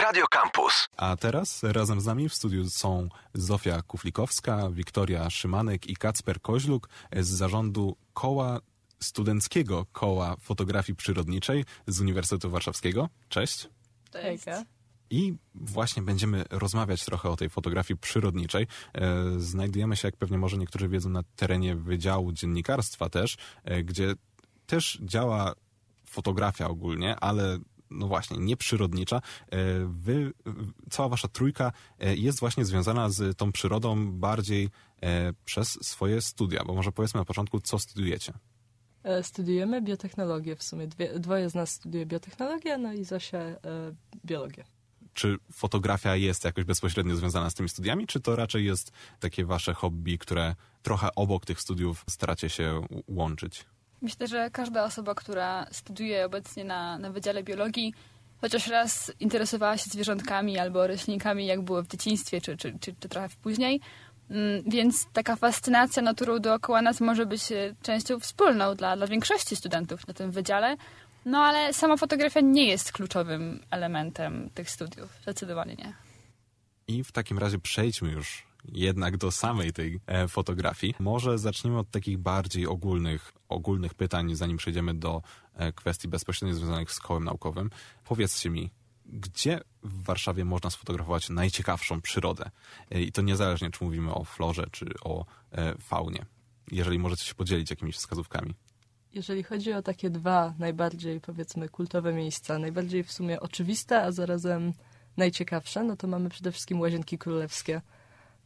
Radio Campus. A teraz razem z nami w studiu są Zofia Kuflikowska, Wiktoria Szymanek i Kacper Koźluk z zarządu koła studenckiego koła fotografii przyrodniczej z Uniwersytetu Warszawskiego. Cześć. Hejka. I właśnie będziemy rozmawiać trochę o tej fotografii przyrodniczej. E, Znajdujemy się, jak pewnie może niektórzy wiedzą, na terenie Wydziału Dziennikarstwa też, e, gdzie też działa fotografia ogólnie, ale no właśnie, nieprzyrodnicza. E, Wy, cała wasza trójka e, jest właśnie związana z tą przyrodą bardziej e, przez swoje studia, bo może powiedzmy na początku, co studiujecie. Studiujemy biotechnologię w sumie. Dwie, dwoje z nas studiuje biotechnologię, no i Zosia e, biologię. Czy fotografia jest jakoś bezpośrednio związana z tymi studiami, czy to raczej jest takie wasze hobby, które trochę obok tych studiów staracie się łączyć? Myślę, że każda osoba, która studiuje obecnie na, na Wydziale Biologii, chociaż raz interesowała się zwierzątkami albo roślinkami, jak było w dzieciństwie, czy, czy, czy, czy trochę później. Mm, Więc taka fascynacja naturą dookoła nas może być e, częścią wspólną dla, dla większości studentów na tym wydziale. No ale sama fotografia nie jest kluczowym elementem tych studiów. Zdecydowanie nie. I w takim razie przejdźmy już jednak do samej tej e, fotografii. Może zaczniemy od takich bardziej ogólnych, ogólnych pytań, zanim przejdziemy do e, kwestii bezpośrednio związanych z kołem naukowym. Powiedzcie mi, gdzie w Warszawie można sfotografować najciekawszą przyrodę? E, I to niezależnie, czy mówimy o florze, czy o faunie. Jeżeli możecie się podzielić jakimiś wskazówkami. Jeżeli chodzi o takie dwa najbardziej, powiedzmy, kultowe miejsca, najbardziej w sumie oczywiste, a zarazem najciekawsze, no to mamy przede wszystkim Łazienki Królewskie.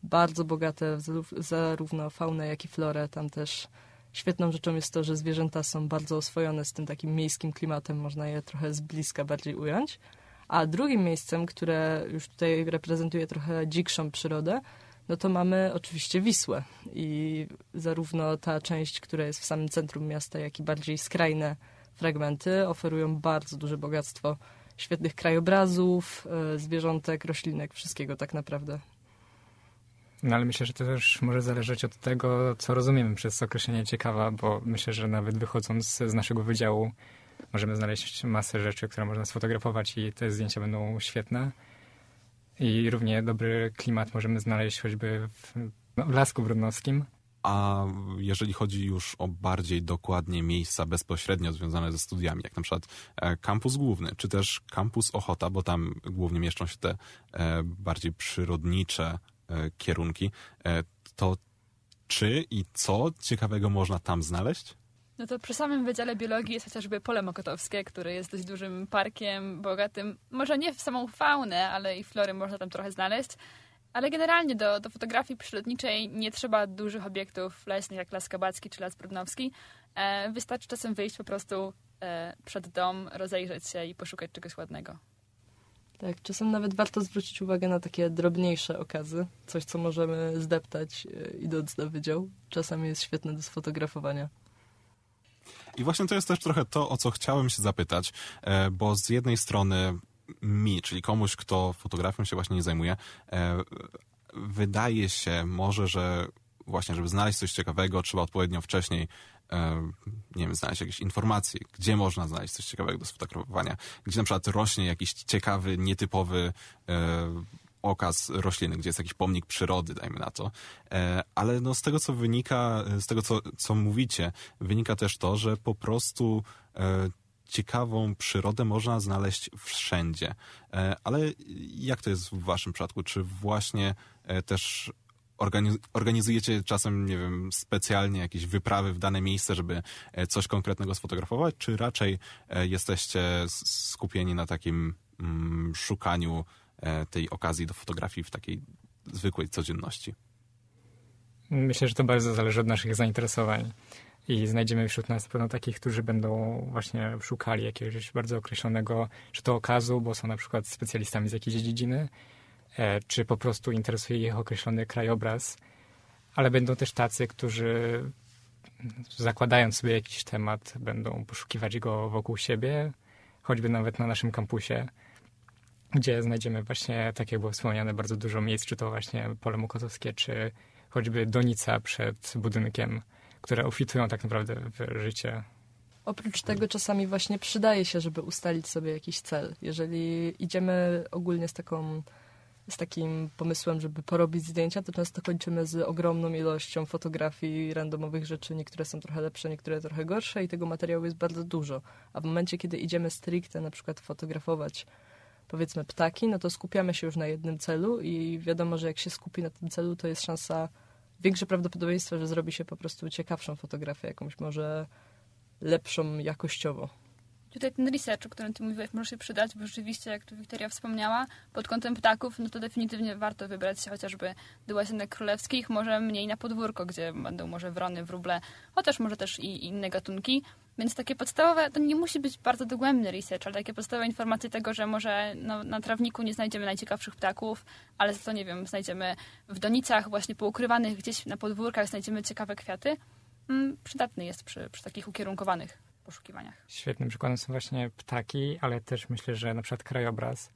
Bardzo bogate zarówno faunę, jak i florę. Tam też świetną rzeczą jest to, że zwierzęta są bardzo oswojone z tym takim miejskim klimatem, można je trochę z bliska bardziej ująć. A drugim miejscem, które już tutaj reprezentuje trochę dzikszą przyrodę, no to mamy oczywiście Wisłę. I zarówno ta część, która jest w samym centrum miasta, jak i bardziej skrajne fragmenty oferują bardzo duże bogactwo świetnych krajobrazów, e, zwierzątek, roślinek, wszystkiego tak naprawdę. No ale myślę, że to też może zależeć od tego, co rozumiemy przez określenie ciekawa, bo myślę, że nawet wychodząc z naszego wydziału możemy znaleźć masę rzeczy, które można sfotografować i te zdjęcia będą świetne. I równie dobry klimat możemy znaleźć choćby w, no, w Lasku Brudnowskim. A jeżeli chodzi już o bardziej dokładnie miejsca bezpośrednio związane ze studiami, jak na przykład e, kampus główny, czy też kampus Ochota, bo tam głównie mieszczą się te e, bardziej przyrodnicze kierunki, e, to czy i co ciekawego można tam znaleźć? No to przy samym Wydziale Biologii jest chociażby Pole Mokotowskie, które jest dość dużym parkiem, bogatym, może nie w samą faunę, ale i flory można tam trochę znaleźć. Ale generalnie do, do fotografii przyrodniczej nie trzeba dużych obiektów leśnych jak Las Kabacki czy Las Brudnowski. E, wystarczy czasem wyjść po prostu e, przed dom, rozejrzeć się i poszukać czegoś ładnego. Tak, czasem nawet warto zwrócić uwagę na takie drobniejsze okazy, coś co możemy zdeptać e, idąc na wydział. Czasami jest świetne do sfotografowania. I właśnie to jest też trochę to, o co chciałem się zapytać, e, bo z jednej strony mi, czyli komuś, kto fotografią się właśnie nie zajmuje, e, wydaje się może, że właśnie, żeby znaleźć coś ciekawego, trzeba odpowiednio wcześniej nie wiem, znaleźć jakieś informacje, gdzie można znaleźć coś ciekawego do sfotografowania, gdzie na przykład rośnie jakiś ciekawy, nietypowy e, okaz rośliny, gdzie jest jakiś pomnik przyrody, dajmy na to. E, ale no z tego, co wynika, z tego, co, co mówicie, wynika też to, że po prostu e, ciekawą przyrodę można znaleźć wszędzie. E, ale jak to jest w waszym przypadku? Czy właśnie e, też organiz- organizujecie czasem, nie wiem, specjalnie jakieś wyprawy w dane miejsce, żeby e, coś konkretnego sfotografować, czy raczej e, jesteście skupieni na takim mm, szukaniu e, tej okazji do fotografii w takiej zwykłej codzienności? Myślę, że to bardzo zależy od naszych zainteresowań. I znajdziemy wśród nas na pewno takich, którzy będą właśnie szukali jakiegoś bardzo określonego, czy to okazu, bo są na przykład specjalistami z jakiejś dziedziny, czy po prostu interesuje ich określony krajobraz. Ale będą też tacy, którzy zakładając sobie jakiś temat, będą poszukiwać go wokół siebie, choćby nawet na naszym kampusie, gdzie znajdziemy właśnie, tak jak było wspomniane, bardzo dużo miejsc, czy to właśnie pole mokotowskie, czy choćby donica przed budynkiem, które ofitują tak naprawdę w życie. Oprócz tego czasami właśnie przydaje się, żeby ustalić sobie jakiś cel. Jeżeli idziemy ogólnie z taką z takim pomysłem, żeby porobić zdjęcia, to często kończymy z ogromną ilością fotografii, randomowych rzeczy. Niektóre są trochę lepsze, niektóre trochę gorsze i tego materiału jest bardzo dużo. A w momencie, kiedy idziemy stricte na przykład fotografować powiedzmy ptaki, no to skupiamy się już na jednym celu i wiadomo, że jak się skupi na tym celu, to jest szansa, większe prawdopodobieństwo, że zrobi się po prostu ciekawszą fotografię, jakąś może lepszą jakościowo. Tutaj ten research, o którym ty mówiłeś, może się przydać, bo rzeczywiście, jak tu Wiktoria wspomniała, pod kątem ptaków, no to definitywnie warto wybrać się chociażby do łazienek królewskich, może mniej na podwórko, gdzie będą może wrony, wróble, chociaż może też i inne gatunki. Więc takie podstawowe, to nie musi być bardzo dogłębny research, ale takie podstawowe informacje tego, że może no, na trawniku nie znajdziemy najciekawszych ptaków, ale za to, nie wiem, znajdziemy w donicach właśnie poukrywanych gdzieś na podwórkach, znajdziemy ciekawe kwiaty, mm, przydatny jest przy, przy takich ukierunkowanych poszukiwaniach. Świetnym przykładem są właśnie ptaki, ale też myślę, że na przykład krajobraz.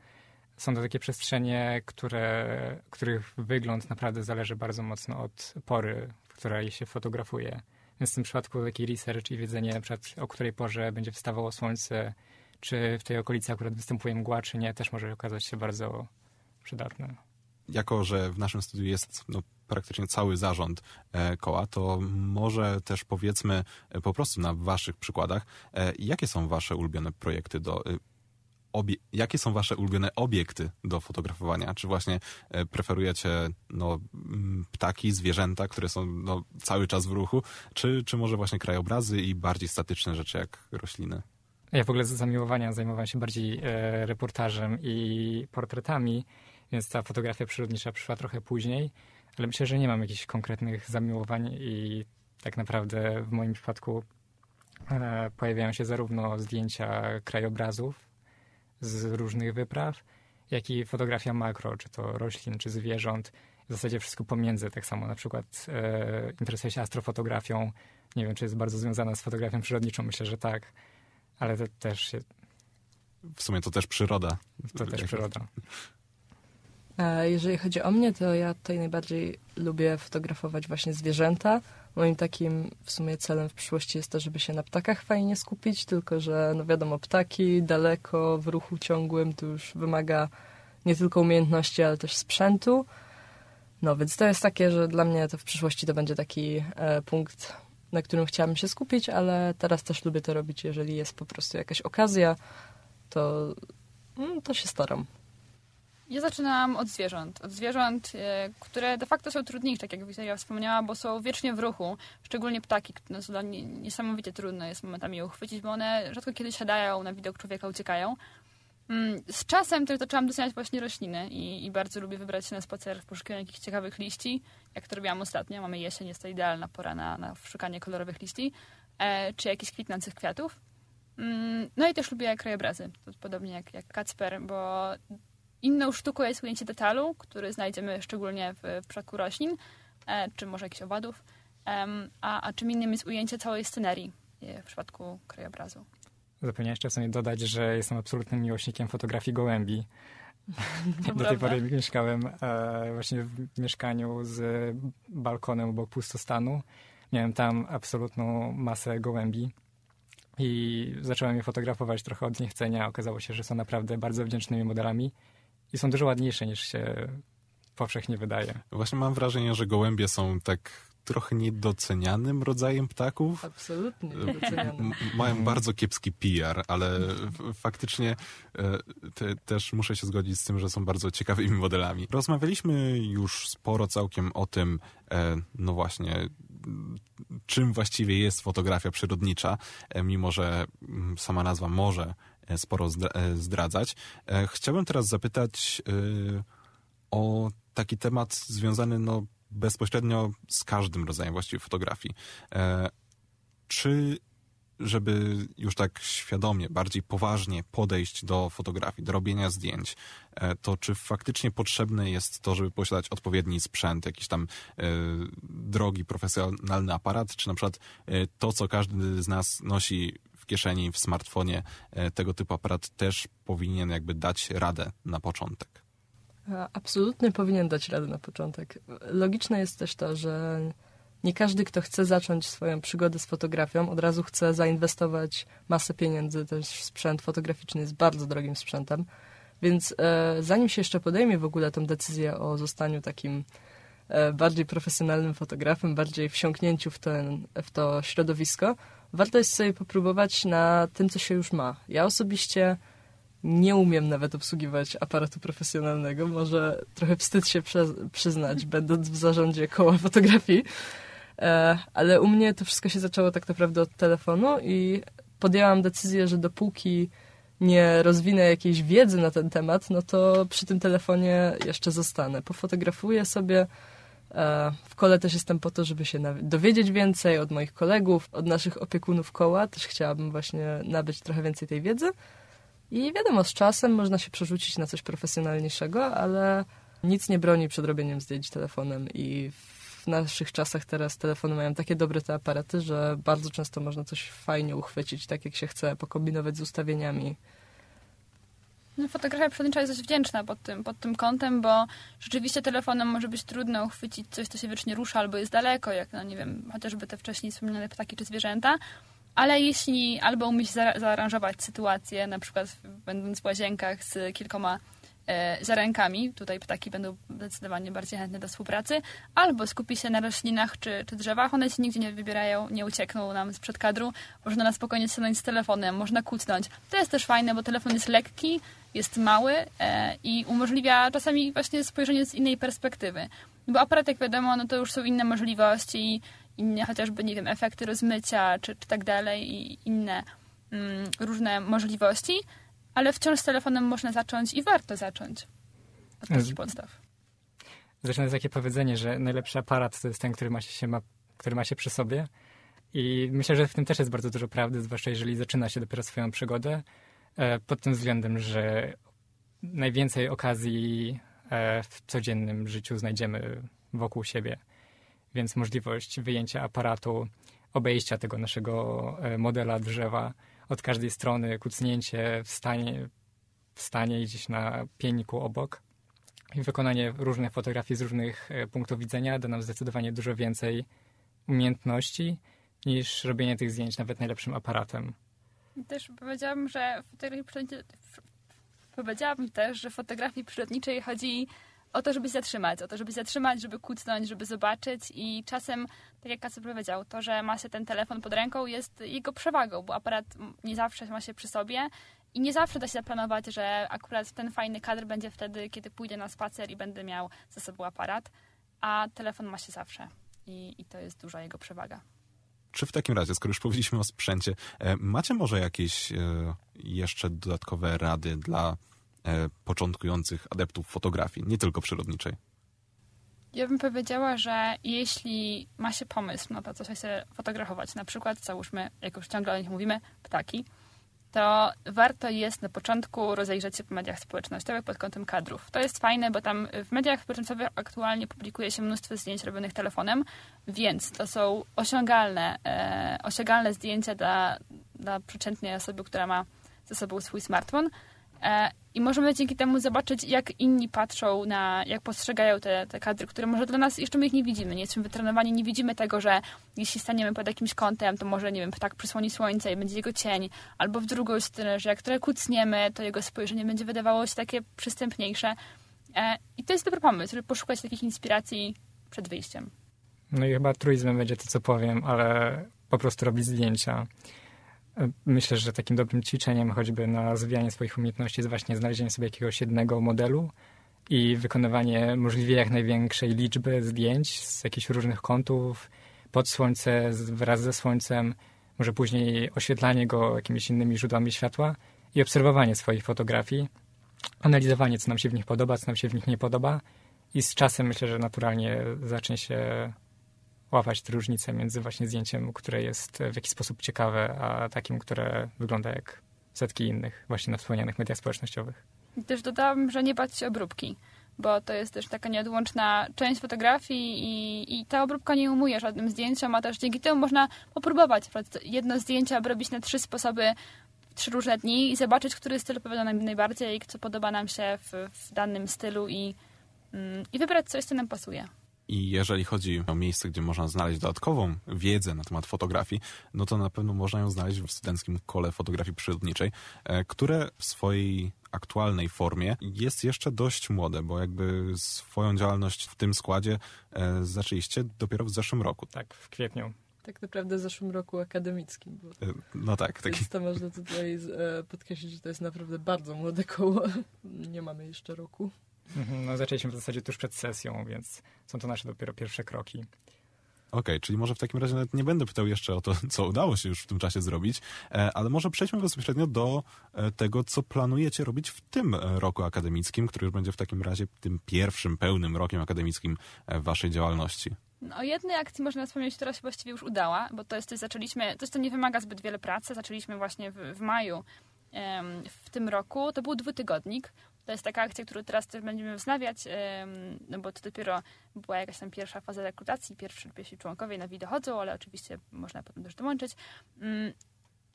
Są to takie przestrzenie, które, których wygląd naprawdę zależy bardzo mocno od pory, w której się fotografuje. Więc w tym przypadku taki research i wiedzenie, na przykład o której porze będzie wstawało słońce, czy w tej okolicy akurat występuje mgła, czy nie, też może okazać się bardzo przydatne. Jako, że w naszym studiu jest no, praktycznie cały zarząd e, koła, to może też powiedzmy e, po prostu na waszych przykładach, e, jakie są wasze ulubione projekty do obie, jakie są wasze ulubione obiekty do fotografowania? Czy właśnie preferujecie no, ptaki, zwierzęta, które są no, cały czas w ruchu, czy, czy może właśnie krajobrazy i bardziej statyczne rzeczy jak rośliny? Ja w ogóle z zamiłowania zajmowałem się bardziej e, reportażem i portretami, więc ta fotografia przyrodnicza przyszła trochę później ale myślę, że nie mam jakichś konkretnych zamiłowań i tak naprawdę w moim przypadku e, pojawiają się zarówno zdjęcia krajobrazów z różnych wypraw, jak i fotografia makro, czy to roślin, czy zwierząt. W zasadzie wszystko pomiędzy. Tak samo na przykład e, interesuję się astrofotografią. Nie wiem, czy jest bardzo związana z fotografią przyrodniczą. Myślę, że tak, ale to też się... W sumie to też przyroda. To też przyroda. Jeżeli chodzi o mnie, to ja tutaj najbardziej lubię fotografować właśnie zwierzęta. Moim takim w sumie celem w przyszłości jest to, żeby się na ptakach fajnie skupić, tylko że no wiadomo, ptaki daleko, w ruchu ciągłym, to już wymaga nie tylko umiejętności, ale też sprzętu. No więc to jest takie, że dla mnie to w przyszłości to będzie taki e, punkt, na którym chciałabym się skupić, ale teraz też lubię to robić, jeżeli jest po prostu jakaś okazja, to, mm, to się staram. Ja zaczynałam od zwierząt. Od zwierząt, e, które de facto są trudniejsze, tak jak Wiktoria wspomniała, bo są wiecznie w ruchu. Szczególnie ptaki, no, są niesamowicie trudno jest momentami je uchwycić, bo one rzadko kiedy siadają na widok człowieka, uciekają. Mm, z czasem też zaczęłam doceniać właśnie rośliny i, i, bardzo lubię wybrać się na spacer w poszukiwaniu jakichś ciekawych liści, jak to robiłam ostatnio. Mamy jesień, jest to idealna pora na, na szukanie kolorowych liści, e, czy jakichś kwitnących kwiatów. Mm, no i też lubię krajobrazy, podobnie jak, jak Kacper, bo Inną sztuką jest ujęcie detalu, który znajdziemy szczególnie w, w przypadku roślin, e, czy może jakichś owadów, a, a czym innym jest ujęcie całej scenerii e, w przypadku krajobrazu. Zapomniałem jeszcze sobie dodać, że jestem absolutnym miłośnikiem fotografii gołębi. Do prawda. tej pory mieszkałem e, właśnie w mieszkaniu z balkonem obok pustostanu. Miałem tam absolutną masę gołębi i zacząłem je fotografować trochę od niechcenia. Okazało się, że są naprawdę bardzo wdzięcznymi modelami i są dużo ładniejsze niż się powszechnie wydaje. Właśnie mam wrażenie, że gołębie są tak trochę niedocenianym rodzajem ptaków. Absolutnie niedocenianym. Mają bardzo kiepski PR, ale faktycznie e, te, też muszę się zgodzić z tym, że są bardzo ciekawymi modelami. Rozmawialiśmy już sporo całkiem o tym, e, no właśnie, czym właściwie jest fotografia przyrodnicza, e, mimo że mm, sama nazwa może E, sporo e, zdradzać. E, chciałbym teraz zapytać o taki temat związany no, bezpośrednio z każdym rodzajem właściwie fotografii. Czy żeby już tak świadomie, bardziej poważnie podejść do fotografii, do robienia zdjęć, to czy faktycznie potrzebne jest to, żeby posiadać odpowiedni sprzęt, jakiś tam drogi, profesjonalny aparat, czy na przykład to, co każdy z nas nosi kieszeni, w smartfonie e, tego typu aparat też powinien jakby dać radę na początek. Absolutnie powinien dać radę na początek. Logiczne jest też to, że nie każdy, kto chce zacząć swoją przygodę z fotografią, od razu chce zainwestować masę pieniędzy. Też sprzęt fotograficzny jest bardzo drogim sprzętem. Więc e, zanim się jeszcze podejmie w ogóle tą decyzję o zostaniu takim e, bardziej profesjonalnym fotografem, bardziej wsiąknięciu w, ten, w to środowisko, warto jest sobie popróbować na tym, co się już ma. Ja osobiście nie umiem nawet obsługiwać aparatu profesjonalnego. Może trochę wstyd się przyznać, będąc w zarządzie koła fotografii. E, ale u mnie to wszystko się zaczęło tak naprawdę od telefonu i podjęłam decyzję, że dopóki nie rozwinę jakiejś wiedzy na ten temat, no to przy tym telefonie jeszcze zostanę. Pofotografuję sobie. E, w kole też jestem po to, żeby się dowiedzieć więcej od moich kolegów, od naszych opiekunów koła. Też chciałabym właśnie nabyć trochę więcej tej wiedzy. I wiadomo, z czasem można się przerzucić na coś profesjonalniejszego, ale nic nie broni przed robieniem zdjęć telefonem i w naszych czasach teraz telefony mają takie dobre te aparaty, że bardzo często można coś fajnie uchwycić, tak jak się chce, pokombinować z ustawieniami. No, fotografia przyrodnicza jest dość wdzięczna pod tym, pod tym kątem, bo rzeczywiście telefonem może być trudno uchwycić coś, co się wiecznie rusza albo jest daleko, jak, no nie wiem, chociażby te wcześniej wspomniane ptaki czy zwierzęta, ale jeśli albo umieć zaaranżować sytuację, na przykład będąc w łazienkach z kilkoma e, ziarenkami, tutaj ptaki będą zdecydowanie bardziej chętne do współpracy, albo skupi się na roślinach czy, czy drzewach, one się nigdzie nie wybierają, nie uciekną nam sprzed kadru, można na spokojnie stanąć z telefonem, można kucnąć. To jest też fajne, bo telefon jest lekki, jest mały e, i umożliwia czasami właśnie spojrzenie z innej perspektywy. Bo aparat, jak wiadomo, no to już są inne możliwości inne chociażby, nie wiem, efekty rozmycia czy, czy tak dalej i inne mm, różne możliwości, ale wciąż z telefonem można zacząć i warto zacząć od takich podstaw. Zresztą jest takie powiedzenie, że najlepszy aparat to jest ten, który ma się, ma, który ma się przy sobie. I myślę, że w tym też jest bardzo dużo prawdy, zwłaszcza jeżeli zaczyna się dopiero swoją przygodę, e, pod tym względem, że najwięcej okazji e, w codziennym życiu znajdziemy wokół siebie więc możliwość wyjęcia aparatu, obejścia tego naszego e, modela drzewa od każdej strony, kucnięcie, wstanie, wstanie gdzieś na pieniku obok i wykonanie różnych fotografii z różnych e, punktów widzenia da nam zdecydowanie dużo więcej umiejętności niż robienie tych zdjęć nawet najlepszym aparatem. Też powiedziałabym, że fotografii powiedziałabym też, że fotografii przyrodniczej chodzi o to, żeby się zatrzymać, o to, żeby się zatrzymać, żeby kucnąć, żeby zobaczyć. I czasem, tak jak Kasper powiedział, to, że ma się ten telefon pod ręką jest jego przewagą, bo aparat nie zawsze ma się przy sobie. I nie zawsze da się zaplanować, że akurat ten fajny kadr będzie wtedy, kiedy pójdę na spacer i będę miał ze sobą aparat, a telefon ma się zawsze. I, i to jest duża jego przewaga. Czy w takim razie, skoro już powiedzieliśmy o sprzęcie, e, macie może jakieś e, jeszcze dodatkowe rady dla początkujących adeptów fotografii, nie tylko przyrodniczej? Ja bym powiedziała, że jeśli ma się pomysł na to, co się fotografować, na przykład załóżmy, jak już ciągle o nich mówimy, ptaki, to warto jest na początku rozejrzeć się po mediach społecznościowych pod kątem kadrów. To jest fajne, bo tam w mediach społecznościowych aktualnie publikuje się mnóstwo zdjęć robionych telefonem, więc to są osiągalne, e, osiągalne zdjęcia dla, dla przeciętnej osoby, która ma ze sobą swój smartfon. E, I możemy dzięki temu zobaczyć, jak inni patrzą na, jak postrzegają te, te kadry, które może dla nas jeszcze my ich nie widzimy. Nie jesteśmy wytrenowani, nie widzimy tego, że jeśli staniemy pod jakimś kątem, to może, nie wiem, ptak przysłoni słońce i będzie jego cień, albo w drugą stronę, że jak trochę kucniemy, to jego spojrzenie będzie wydawało się takie przystępniejsze. E, I to jest dobry pomysł, żeby poszukać takich inspiracji przed wyjściem. No i chyba truizmem będzie to, co powiem, ale po prostu robić zdjęcia. Myślę, że takim dobrym ćwiczeniem choćby na rozwijanie swoich umiejętności jest właśnie znalezienie sobie jakiegoś jednego modelu i wykonywanie możliwie jak największej liczby zdjęć z jakichś różnych kątów, pod słońce, wraz ze słońcem, może później oświetlanie go jakimiś innymi źródłami światła i obserwowanie swoich fotografii, analizowanie, co nam się w nich podoba, co nam się w nich nie podoba i z czasem myślę, że naturalnie zacznie się łapać te różnice między właśnie zdjęciem, które jest w jakiś sposób ciekawe, a takim, które wygląda jak setki innych, właśnie na wspomnianych mediach społecznościowych. I też dodałabym, że nie bać się obróbki, bo to jest też taka nieodłączna część fotografii i, i ta obróbka nie umuje żadnym zdjęciom, a też dzięki temu można popróbować jedno zdjęcie, aby robić na trzy sposoby trzy różne dni i zobaczyć, który styl odpowiada nam najbardziej, co podoba nam się w, w danym stylu i, mm, i wybrać coś, co nam pasuje. I jeżeli chodzi o miejsce, gdzie można znaleźć dodatkową wiedzę na temat fotografii, no to na pewno można ją znaleźć w studenckim kole fotografii przyrodniczej, e, które w swojej aktualnej formie jest jeszcze dość młode, bo jakby swoją działalność w tym składzie e, zaczęliście dopiero w zeszłym roku. Tak, w kwietniu. Tak naprawdę w zeszłym roku akademickim. Bo... E, no tak. Taki... Więc to można tutaj podkreślić, że to jest naprawdę bardzo młode koło. Nie mamy jeszcze roku. Mhm, no zaczęliśmy w zasadzie tuż przed sesją, więc są to nasze dopiero pierwsze kroki. Okej, okay, czyli może w takim razie nawet nie będę pytał jeszcze o to, co udało się już w tym czasie zrobić, e, ale może przejdźmy bezpośrednio do e, tego, co planujecie robić w tym roku akademickim, który już będzie w takim razie tym pierwszym pełnym rokiem akademickim e, waszej działalności. No, o jednej akcji można wspomnieć, która się właściwie już udała, bo to jest coś, zaczęliśmy, coś, co nie wymaga zbyt wiele pracy, zaczęliśmy właśnie w, w maju w tym roku. To był dwutygodnik. To jest taka akcja, którą teraz też będziemy wznawiać, no bo to dopiero była jakaś tam pierwsza faza rekrutacji, pierwsi, pierwsi członkowie nowi dochodzą, ale oczywiście można potem też dołączyć. Mm,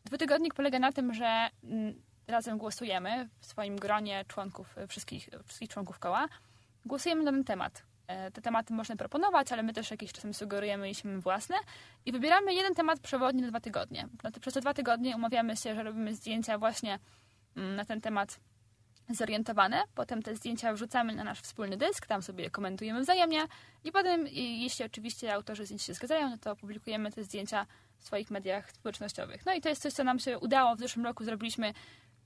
dwutygodnik polega na tym, że mm, razem głosujemy w swoim gronie członków, wszystkich, wszystkich członków koła, głosujemy na ten temat. E, te tematy można proponować, ale my też jakieś czasem sugerujemy, jeśli mamy własne i wybieramy jeden temat przewodni na dwa tygodnie. No przez te dwa tygodnie umawiamy się, że robimy zdjęcia właśnie mm, na ten temat zorientowane. Potem te zdjęcia wrzucamy na nasz wspólny dysk, tam sobie komentujemy wzajemnie i potem, jeśli oczywiście autorzy zdjęć się zgadzają, no to publikujemy te zdjęcia w swoich mediach społecznościowych. No i to jest coś, co nam się udało. W zeszłym roku zrobiliśmy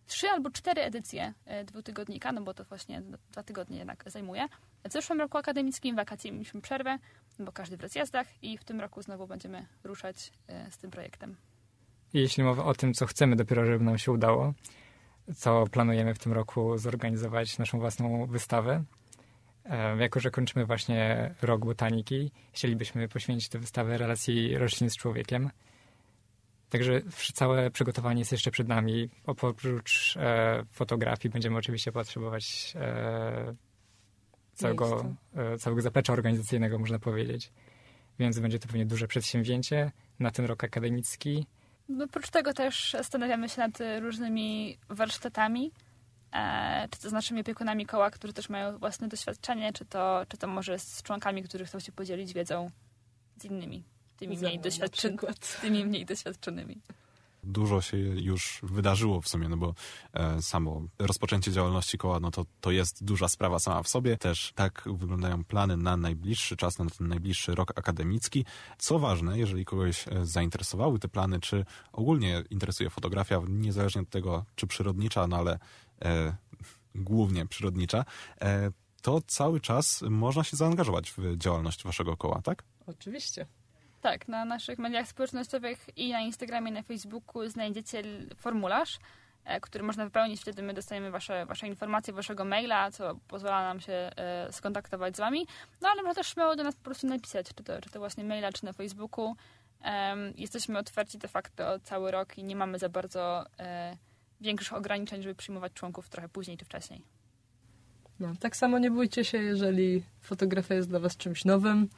trzy albo cztery edycje e, dwutygodnika, no bo to właśnie dwa tygodnie jednak zajmuje. W zeszłym roku akademickim wakacje mieliśmy przerwę, bo każdy w rozjazdach i w tym roku znowu będziemy ruszać e, z tym projektem. Jeśli mowa o tym, co chcemy dopiero, żeby nam się udało, co planujemy w tym roku zorganizować naszą własną wystawę. E, jako, że kończymy właśnie rok botaniki, chcielibyśmy poświęcić tę wystawę relacji roślin z człowiekiem. Także całe przygotowanie jest jeszcze przed nami. Oprócz e, fotografii będziemy oczywiście potrzebować e, całego, e, całego zaplecza organizacyjnego, można powiedzieć. Więc będzie to pewnie duże przedsięwzięcie na ten rok akademicki. No, oprócz tego też zastanawiamy się nad różnymi warsztatami, e, czy to z naszymi opiekunami koła, którzy też mają własne doświadczenie, czy to, czy to może z członkami, którzy chcą się podzielić wiedzą z innymi, tymi mniej, doświadczonymi, tymi mniej doświadczonymi dużo się już wydarzyło w sumie, no bo e, samo rozpoczęcie działalności koła, no to, to jest duża sprawa sama w sobie. Też tak wyglądają plany na najbliższy czas, na ten najbliższy rok akademicki. Co ważne, jeżeli kogoś e, zainteresowały te plany, czy ogólnie interesuje fotografia, niezależnie od tego, czy przyrodnicza, no ale e, głównie przyrodnicza, e, to cały czas można się zaangażować w działalność waszego koła, tak? Oczywiście. Tak, na naszych mediach społecznościowych i na Instagramie, i na Facebooku znajdziecie formularz, e, który można wypełnić. Wtedy my dostajemy wasze, wasze informacje, waszego maila, co pozwala nam się e, skontaktować z wami. No ale można też śmiało do nas po prostu napisać, czy to, czy to właśnie maila, czy na Facebooku. jesteśmy otwarci de facto cały rok i nie mamy za bardzo e, większych ograniczeń, żeby przyjmować członków trochę później czy wcześniej. No, tak samo nie bójcie się, jeżeli fotografia jest dla was czymś nowym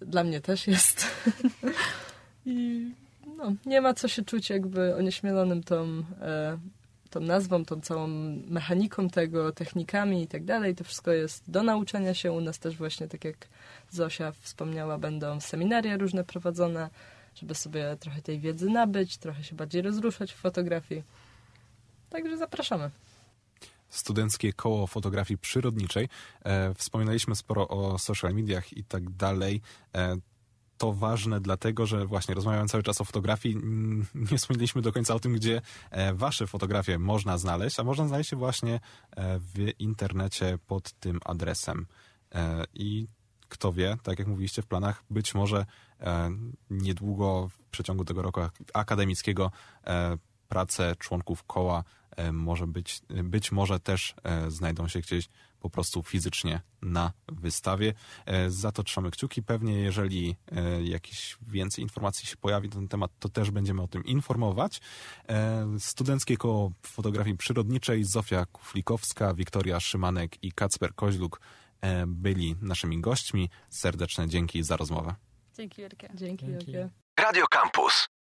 dla mnie też jest. I no, nie ma co się czuć jakby onieśmielonym tą, e, tą nazwą, tą całą mechaniką tego, technikami i tak dalej. To wszystko jest do nauczenia się. U nas też właśnie, tak jak Zosia wspomniała, będą seminaria różne prowadzone, żeby sobie trochę tej wiedzy nabyć, trochę się bardziej rozruszać w fotografii. Także zapraszamy studenckie koło fotografii przyrodniczej. E, wspominaliśmy sporo o social mediach i tak dalej. E, to ważne dlatego, że właśnie rozmawiamy cały czas o fotografii, nie wspomnieliśmy do końca o tym, gdzie e, wasze fotografie można znaleźć, a można znaleźć je właśnie e, w internecie pod tym adresem. E, I kto wie, tak jak mówiliście w planach, być może niedługo w przeciągu tego roku akademickiego prace członków koła może być, być może też e, znajdą się gdzieś po prostu fizycznie na wystawie. E, za to trzymamy kciuki. Pewnie jeżeli jakieś więcej informacji się pojawi na ten temat, to też będziemy o tym informować. Studenckie koło fotografii przyrodniczej Zofia Kuflikowska, Wiktoria Szymanek i Kacper Koźluk byli naszymi gośćmi. Serdeczne dzięki za rozmowę. Dzięki wielkie. Dzięki, dzięki. Radio Campus.